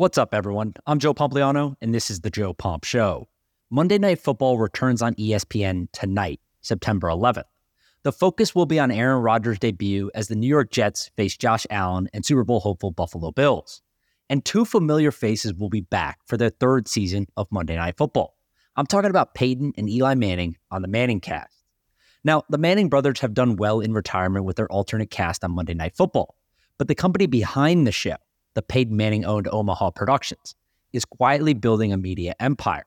What's up, everyone? I'm Joe Pompliano, and this is the Joe Pomp Show. Monday Night Football returns on ESPN tonight, September 11th. The focus will be on Aaron Rodgers' debut as the New York Jets face Josh Allen and Super Bowl hopeful Buffalo Bills. And two familiar faces will be back for their third season of Monday Night Football. I'm talking about Peyton and Eli Manning on the Manning cast. Now, the Manning brothers have done well in retirement with their alternate cast on Monday Night Football, but the company behind the show, the Peyton Manning owned Omaha Productions, is quietly building a media empire.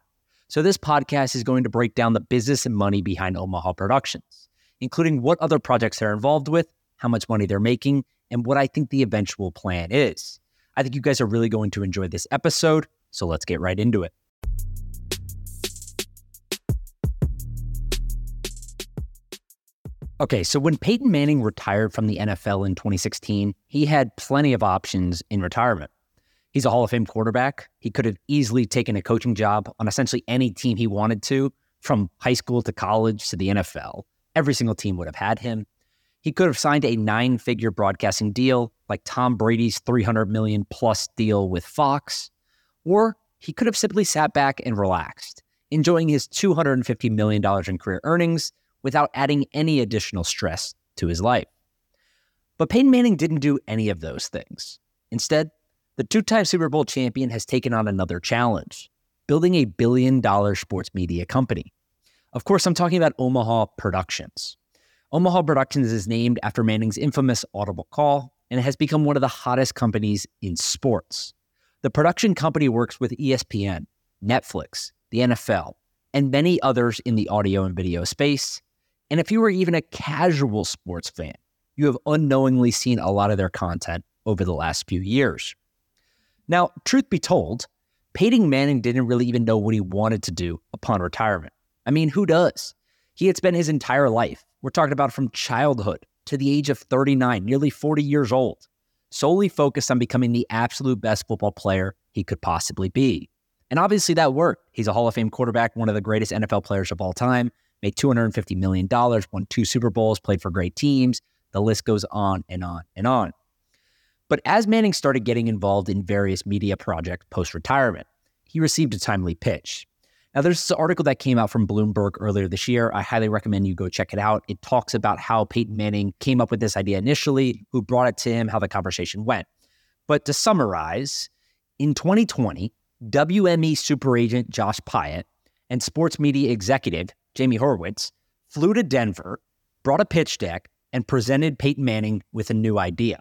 So, this podcast is going to break down the business and money behind Omaha Productions, including what other projects they're involved with, how much money they're making, and what I think the eventual plan is. I think you guys are really going to enjoy this episode, so let's get right into it. Okay, so when Peyton Manning retired from the NFL in 2016, he had plenty of options in retirement. He's a Hall of Fame quarterback. He could have easily taken a coaching job on essentially any team he wanted to, from high school to college to the NFL. Every single team would have had him. He could have signed a nine figure broadcasting deal like Tom Brady's 300 million plus deal with Fox, or he could have simply sat back and relaxed, enjoying his $250 million in career earnings without adding any additional stress to his life. But Peyton Manning didn't do any of those things. Instead, the two time Super Bowl champion has taken on another challenge building a billion dollar sports media company. Of course, I'm talking about Omaha Productions. Omaha Productions is named after Manning's infamous audible call, and it has become one of the hottest companies in sports. The production company works with ESPN, Netflix, the NFL, and many others in the audio and video space, and if you are even a casual sports fan, you have unknowingly seen a lot of their content over the last few years. Now, truth be told, Peyton Manning didn't really even know what he wanted to do upon retirement. I mean, who does? He had spent his entire life, we're talking about from childhood to the age of 39, nearly 40 years old, solely focused on becoming the absolute best football player he could possibly be. And obviously that worked. He's a Hall of Fame quarterback, one of the greatest NFL players of all time made $250 million, won two Super Bowls, played for great teams. The list goes on and on and on. But as Manning started getting involved in various media projects post retirement, he received a timely pitch. Now, there's this article that came out from Bloomberg earlier this year. I highly recommend you go check it out. It talks about how Peyton Manning came up with this idea initially, who brought it to him, how the conversation went. But to summarize, in 2020, WME super agent Josh Pyatt and sports media executive Jamie Horowitz, flew to Denver, brought a pitch deck, and presented Peyton Manning with a new idea.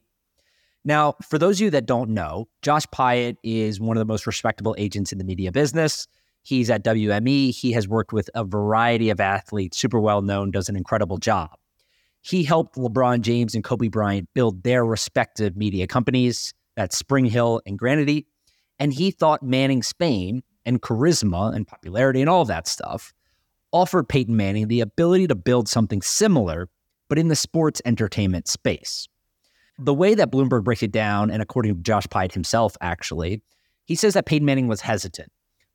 Now, for those of you that don't know, Josh Pyatt is one of the most respectable agents in the media business. He's at WME. He has worked with a variety of athletes, super well known, does an incredible job. He helped LeBron James and Kobe Bryant build their respective media companies, that's Spring Hill and Granity. And he thought Manning's fame and charisma and popularity and all that stuff offered Peyton Manning the ability to build something similar, but in the sports entertainment space. The way that Bloomberg breaks it down, and according to Josh Pyatt himself, actually, he says that Peyton Manning was hesitant.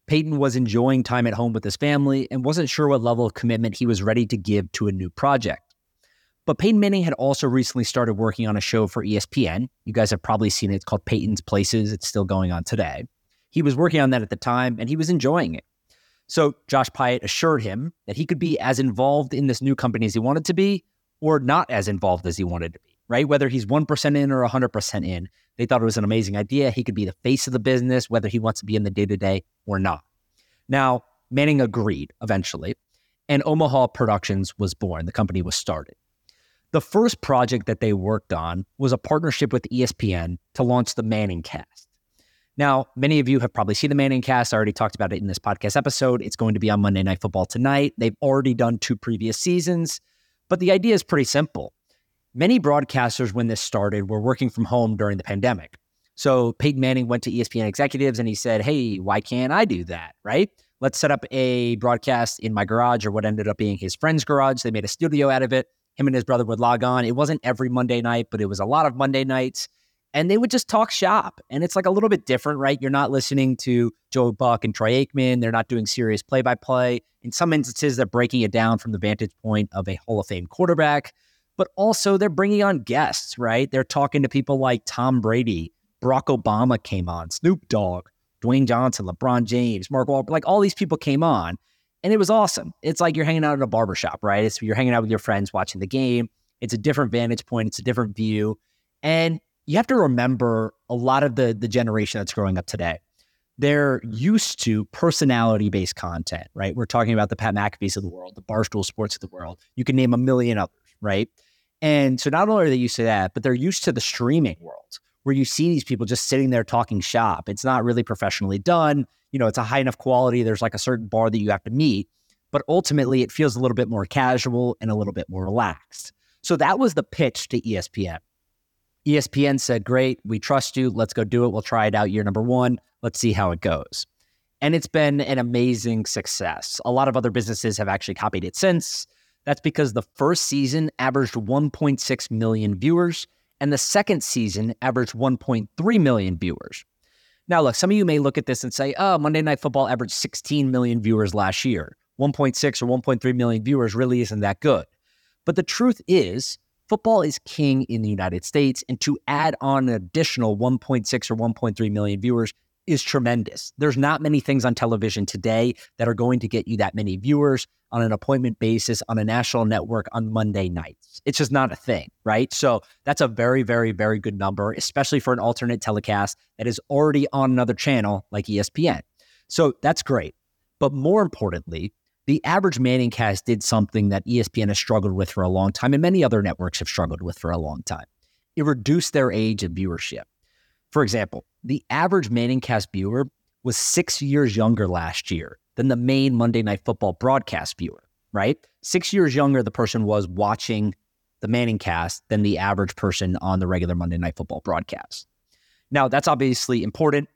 Peyton was enjoying time at home with his family and wasn't sure what level of commitment he was ready to give to a new project. But Peyton Manning had also recently started working on a show for ESPN. You guys have probably seen it. It's called Peyton's Places. It's still going on today. He was working on that at the time and he was enjoying it. So Josh Pyatt assured him that he could be as involved in this new company as he wanted to be, or not as involved as he wanted to be, right? Whether he's 1% in or 100% in, they thought it was an amazing idea. He could be the face of the business, whether he wants to be in the day to day or not. Now, Manning agreed eventually, and Omaha Productions was born. The company was started. The first project that they worked on was a partnership with ESPN to launch the Manning cast. Now, many of you have probably seen the Manning cast. I already talked about it in this podcast episode. It's going to be on Monday Night Football tonight. They've already done two previous seasons, but the idea is pretty simple. Many broadcasters, when this started, were working from home during the pandemic. So Peyton Manning went to ESPN executives and he said, Hey, why can't I do that? Right? Let's set up a broadcast in my garage or what ended up being his friend's garage. They made a studio out of it. Him and his brother would log on. It wasn't every Monday night, but it was a lot of Monday nights and they would just talk shop. And it's like a little bit different, right? You're not listening to Joe Buck and Troy Aikman. They're not doing serious play by play. In some instances, they're breaking it down from the vantage point of a Hall of Fame quarterback, but also they're bringing on guests, right? They're talking to people like Tom Brady, Barack Obama came on, Snoop Dogg, Dwayne Johnson, LeBron James, Mark Wahlberg, like all these people came on. And it was awesome. It's like you're hanging out at a barbershop, right? It's you're hanging out with your friends watching the game. It's a different vantage point, it's a different view. And you have to remember a lot of the the generation that's growing up today. They're used to personality based content, right? We're talking about the Pat McAfee's of the world, the Barstool Sports of the world. You can name a million others, right? And so not only are they used to that, but they're used to the streaming world where you see these people just sitting there talking shop. It's not really professionally done. You know, it's a high enough quality. There's like a certain bar that you have to meet, but ultimately it feels a little bit more casual and a little bit more relaxed. So that was the pitch to ESPN. ESPN said, Great, we trust you. Let's go do it. We'll try it out year number one. Let's see how it goes. And it's been an amazing success. A lot of other businesses have actually copied it since. That's because the first season averaged 1.6 million viewers and the second season averaged 1.3 million viewers. Now, look, some of you may look at this and say, oh, Monday Night Football averaged 16 million viewers last year. 1.6 or 1.3 million viewers really isn't that good. But the truth is, football is king in the United States. And to add on an additional 1.6 or 1.3 million viewers is tremendous. There's not many things on television today that are going to get you that many viewers on an appointment basis on a national network on Monday nights. It's just not a thing, right? So that's a very, very, very good number, especially for an alternate telecast that is already on another channel like ESPN. So that's great. But more importantly, the average Manning cast did something that ESPN has struggled with for a long time and many other networks have struggled with for a long time. It reduced their age of viewership. For example, the average Manningcast viewer was six years younger last year than the main Monday Night Football broadcast viewer, right? Six years younger the person was watching the Manningcast than the average person on the regular Monday Night Football broadcast. Now, that's obviously important.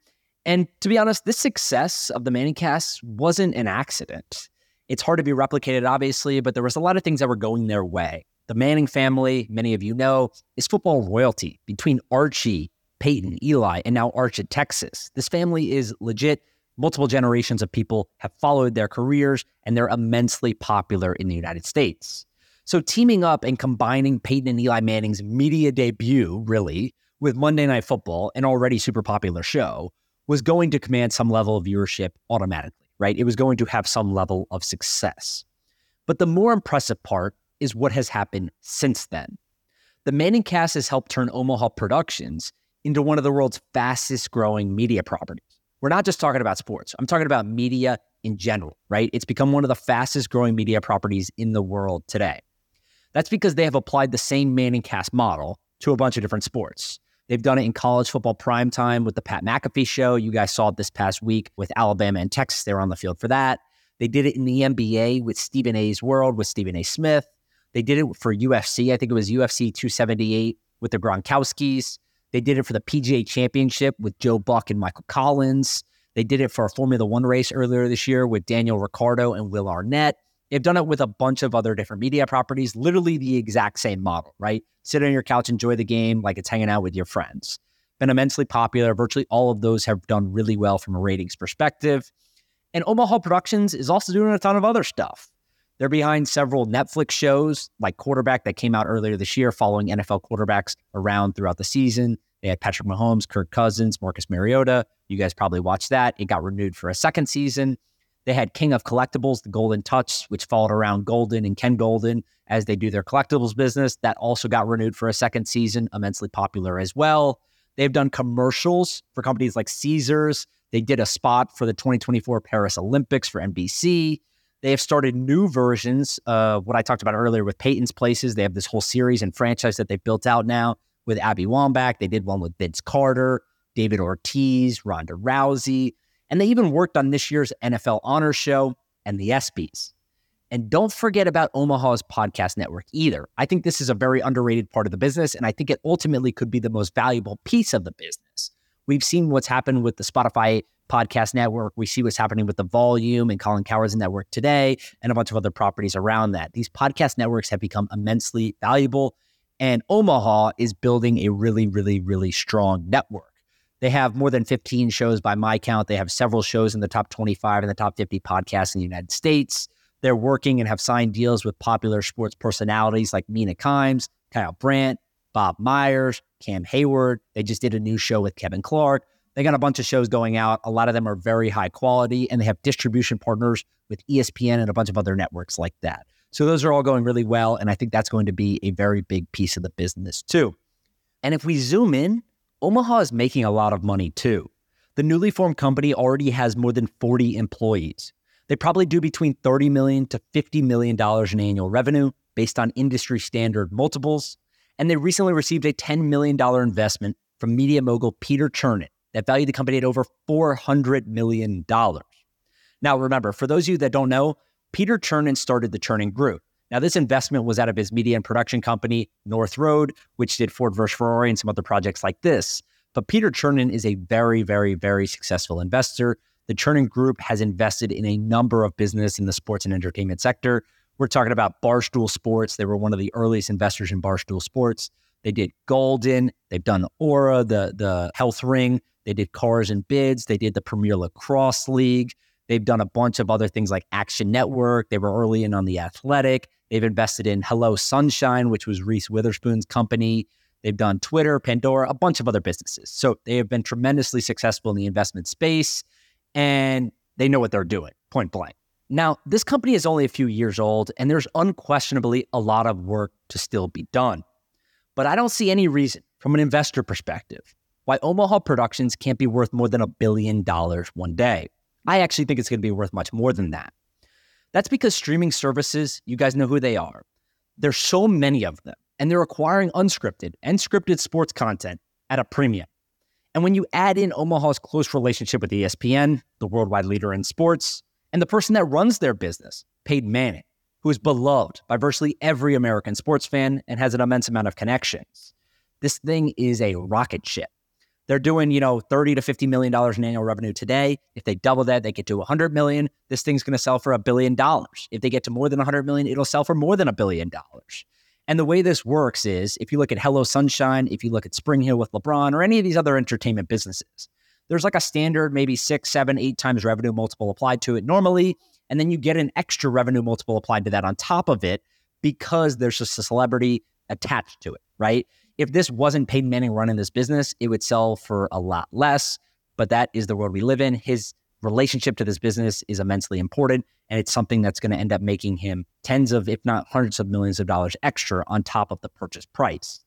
And to be honest, this success of the Manningcast wasn't an accident. It's hard to be replicated, obviously, but there was a lot of things that were going their way. The Manning family, many of you know, is football royalty between Archie Peyton, Eli, and now Arch at Texas. This family is legit. Multiple generations of people have followed their careers, and they're immensely popular in the United States. So, teaming up and combining Peyton and Eli Manning's media debut, really, with Monday Night Football, an already super popular show, was going to command some level of viewership automatically, right? It was going to have some level of success. But the more impressive part is what has happened since then. The Manning cast has helped turn Omaha Productions into one of the world's fastest growing media properties. We're not just talking about sports, I'm talking about media in general, right? It's become one of the fastest growing media properties in the world today. That's because they have applied the same Manning cast model to a bunch of different sports. They've done it in college football prime time with the Pat McAfee show. You guys saw it this past week with Alabama and Texas. They were on the field for that. They did it in the NBA with Stephen A's World with Stephen A. Smith. They did it for UFC. I think it was UFC 278 with the Gronkowskis. They did it for the PGA Championship with Joe Buck and Michael Collins. They did it for a Formula One race earlier this year with Daniel Ricciardo and Will Arnett. They've done it with a bunch of other different media properties, literally the exact same model, right? Sit on your couch, enjoy the game like it's hanging out with your friends. Been immensely popular. Virtually all of those have done really well from a ratings perspective. And Omaha Productions is also doing a ton of other stuff. They're behind several Netflix shows like Quarterback that came out earlier this year following NFL quarterbacks around throughout the season. They had Patrick Mahomes, Kirk Cousins, Marcus Mariota. You guys probably watched that. It got renewed for a second season. They had King of Collectibles, the Goldin Touch, which followed around Goldin and Ken Goldin as they do their collectibles business. That also got renewed for a second season, immensely popular as well. They've done commercials for companies like Caesars. They did a spot for the 2024 Paris Olympics for NBC. They have started new versions of what I talked about earlier with Peyton's Places. They have this whole series and franchise that they've built out now with Abby Wambach. They did one with Vince Carter, David Ortiz, Ronda Rousey, and they even worked on this year's NFL Honor Show and the ESPYs. And don't forget about Omaha's podcast network either. I think this is a very underrated part of the business, and I think it ultimately could be the most valuable piece of the business. We've seen what's happened with the Spotify podcast network. We see what's happening with the volume and Colin Cowherd's network today and a bunch of other properties around that. These podcast networks have become immensely valuable. And Omaha is building a really, really, really strong network. They have more than 15 shows by my count. They have several shows in the top 25 and the top 50 podcasts in the United States. They're working and have signed deals with popular sports personalities like Mina Kimes, Kyle Brandt, Bob Myers, Cam Heyward. They just did a new show with Kevin Clark. They got a bunch of shows going out. A lot of them are very high quality, and they have distribution partners with ESPN and a bunch of other networks like that. So those are all going really well. And I think that's going to be a very big piece of the business too. And if we zoom in, Omaha is making a lot of money too. The newly formed company already has more than 40 employees. They probably do between 30 million to 50 million dollars in annual revenue based on industry standard multiples. And they recently received a $10 million investment from media mogul Peter Chernin that valued the company at over $400 million. Now, remember, for those of you that don't know, Peter Chernin started the Chernin Group. Now, this investment was out of his media and production company, North Road, which did Ford vs. Ferrari and some other projects like this. But Peter Chernin is a very, very, very successful investor. The Chernin Group has invested in a number of business in the sports and entertainment sector. We're talking about Barstool Sports. They were one of the earliest investors in Barstool Sports. They did Goldin. They've done Oura, the the health ring. They did Cars and Bids. They did the Premier Lacrosse League. They've done a bunch of other things like Action Network. They were early in on the Athletic. They've invested in Hello Sunshine, which was Reese Witherspoon's company. They've done Twitter, Pandora, a bunch of other businesses. So they have been tremendously successful in the investment space and they know what they're doing, point blank. Now, this company is only a few years old and there's unquestionably a lot of work to still be done. But I don't see any reason from an investor perspective why Omaha Productions can't be worth more than a billion dollars one day. I actually think it's going to be worth much more than that. That's because streaming services, you guys know who they are. There's so many of them, and they're acquiring unscripted and scripted sports content at a premium. And when you add in Omaha's close relationship with ESPN, the worldwide leader in sports, and the person that runs their business, Peyton Manning, who is beloved by virtually every American sports fan and has an immense amount of connections, this thing is a rocket ship. They're doing, you know, 30 to 50 million dollars in annual revenue today. If they double that, they get to 100 million. This thing's going to sell for a billion dollars. If they get to more than 100 million, it'll sell for more than a billion dollars. And the way this works is if you look at Hello Sunshine, if you look at Spring Hill with LeBron or any of these other entertainment businesses, there's like a standard, maybe six, seven, eight times revenue multiple applied to it normally. And then you get an extra revenue multiple applied to that on top of it because there's just a celebrity attached to it, right? If this wasn't Peyton Manning running this business, it would sell for a lot less. But that is the world we live in. His relationship to this business is immensely important. And it's something that's going to end up making him tens of, if not hundreds of millions of dollars extra on top of the purchase price.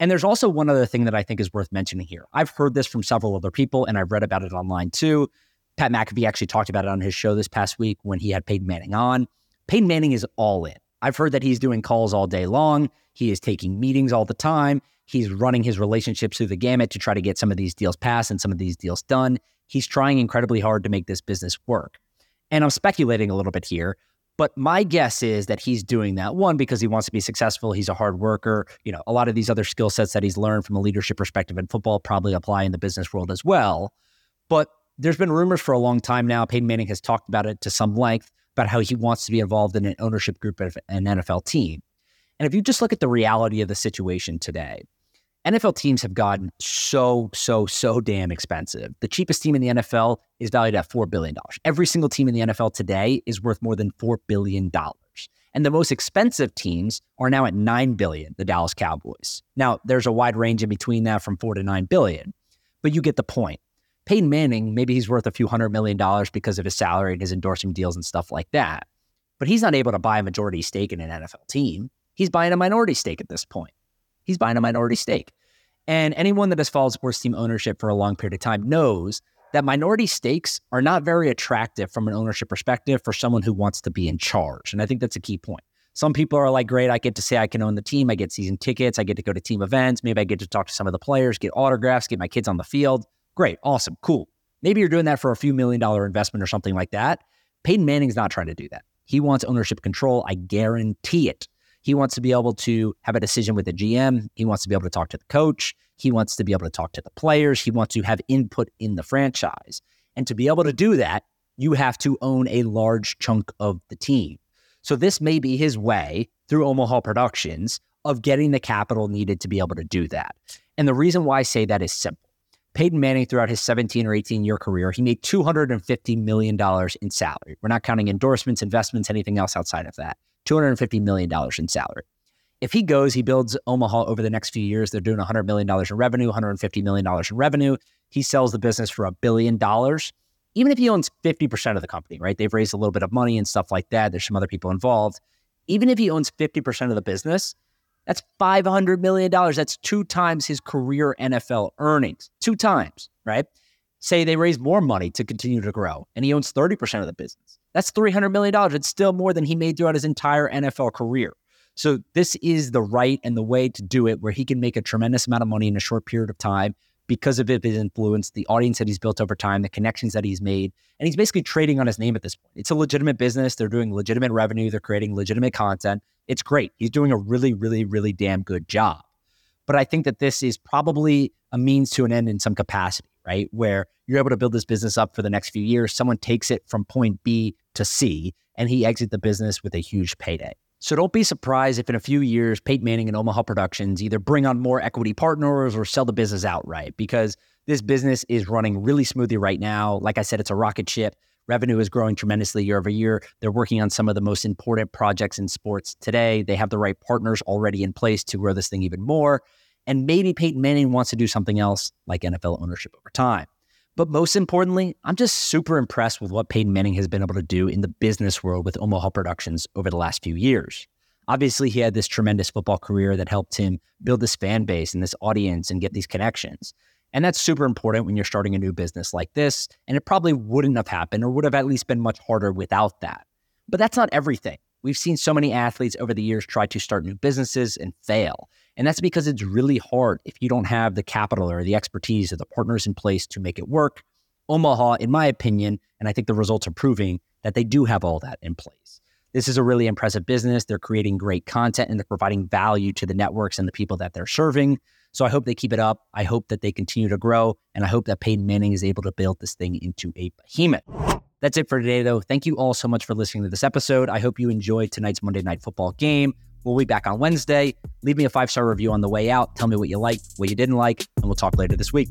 And there's also one other thing that I think is worth mentioning here. I've heard this from several other people and I've read about it online too. Pat McAfee actually talked about it on his show this past week when he had Peyton Manning on. Peyton Manning is all in. I've heard that he's doing calls all day long. He is taking meetings all the time. He's running his relationships through the gamut to try to get some of these deals passed and some of these deals done. He's trying incredibly hard to make this business work. And I'm speculating a little bit here, but my guess is that he's doing that one because he wants to be successful. He's a hard worker. You know, a lot of these other skill sets that he's learned from a leadership perspective in football probably apply in the business world as well. But there's been rumors for a long time now. Peyton Manning has talked about it to some length about how he wants to be involved in an ownership group of an NFL team. And if you just look at the reality of the situation today, NFL teams have gotten so, so, so damn expensive. The cheapest team in the NFL is valued at $4 billion. Every single team in the NFL today is worth more than $4 billion. And the most expensive teams are now at 9 billion, the Dallas Cowboys. Now, there's a wide range in between that from 4 to 9 billion, but you get the point. Peyton Manning, maybe he's worth a few hundred million dollars because of his salary and his endorsement deals and stuff like that. But he's not able to buy a majority stake in an NFL team. He's buying a minority stake at this point. He's buying a minority stake. And anyone that has followed sports team ownership for a long period of time knows that minority stakes are not very attractive from an ownership perspective for someone who wants to be in charge. And I think that's a key point. Some people are like, great, I get to say I can own the team. I get season tickets. I get to go to team events. Maybe I get to talk to some of the players, get autographs, get my kids on the field. Great, awesome, cool. Maybe you're doing that for a few million dollar investment or something like that. Peyton Manning's not trying to do that. He wants ownership control. I guarantee it. He wants to be able to have a decision with the GM. He wants to be able to talk to the coach. He wants to be able to talk to the players. He wants to have input in the franchise. And to be able to do that, you have to own a large chunk of the team. So this may be his way through Omaha Productions of getting the capital needed to be able to do that. And the reason why I say that is simple. Peyton Manning, throughout his 17 or 18 year career, he made $250 million in salary. We're not counting endorsements, investments, anything else outside of that. $250 million in salary. If he goes, he builds Omaha over the next few years. They're doing $100 million in revenue, $150 million in revenue. He sells the business for a billion dollars. Even if he owns 50% of the company, right? They've raised a little bit of money and stuff like that. There's some other people involved. Even if he owns 50% of the business, that's $500 million. That's two times his career NFL earnings. Two times, right? Say they raise more money to continue to grow and he owns 30% of the business. That's $300 million. It's still more than he made throughout his entire NFL career. So this is the right and the way to do it where he can make a tremendous amount of money in a short period of time because of his influence, the audience that he's built over time, the connections that he's made. And he's basically trading on his name at this point. It's a legitimate business. They're doing legitimate revenue. They're creating legitimate content. It's great. He's doing a really, really, really damn good job. But I think that this is probably a means to an end in some capacity, right? Where you're able to build this business up for the next few years. Someone takes it from point B to C, and he exits the business with a huge payday. So don't be surprised if in a few years, Peyton Manning and Omaha Productions either bring on more equity partners or sell the business outright because this business is running really smoothly right now. Like I said, it's a rocket ship. Revenue is growing tremendously year over year. They're working on some of the most important projects in sports today. They have the right partners already in place to grow this thing even more. And maybe Peyton Manning wants to do something else like NFL ownership over time. But most importantly, I'm just super impressed with what Peyton Manning has been able to do in the business world with Omaha Productions over the last few years. Obviously, he had this tremendous football career that helped him build this fan base and this audience and get these connections. And that's super important when you're starting a new business like this. And it probably wouldn't have happened or would have at least been much harder without that. But that's not everything. We've seen so many athletes over the years try to start new businesses and fail. And that's because it's really hard if you don't have the capital or the expertise or the partners in place to make it work. Omaha, in my opinion, and I think the results are proving that they do have all that in place. This is a really impressive business. They're creating great content and they're providing value to the networks and the people that they're serving. So I hope they keep it up. I hope that they continue to grow. And I hope that Peyton Manning is able to build this thing into a behemoth. That's it for today, though. Thank you all so much for listening to this episode. I hope you enjoyed tonight's Monday Night Football game. We'll be back on Wednesday. Leave me a five star review on the way out. Tell me what you liked, what you didn't like, and we'll talk later this week.